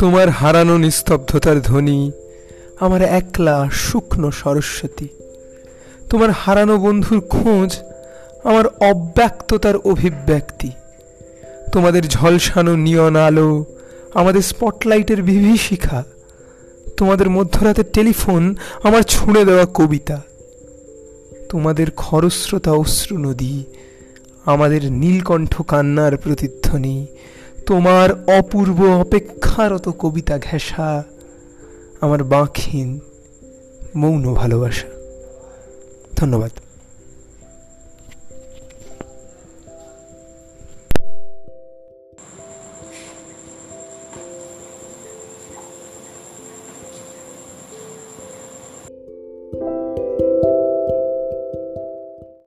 তোমার হারানো নিস্তব্ধতার ধ্বনি আমার একলা শুকনো সরস্বতী। তোমার হারানো বন্ধুর খোঁজ আমার অব্যক্ততার অভিব্যক্তি। তোমাদের ঝলসানো নিয়ন আলো আমাদের স্পটলাইটের বিভীষিকা। তোমাদের মধ্যরাতের টেলিফোন আমার ছুঁড়ে দেওয়া কবিতা। তোমাদের খরস্রোতা অশ্রু নদী আমাদের নীলকণ্ঠ কান্নার প্রতিধ্বনি। তোমার অপূর্ব অপেক্ষারত কবিতা ঘেঁষা আমার বাঁকহীন মৌন ভালোবাসা। ধন্যবাদ।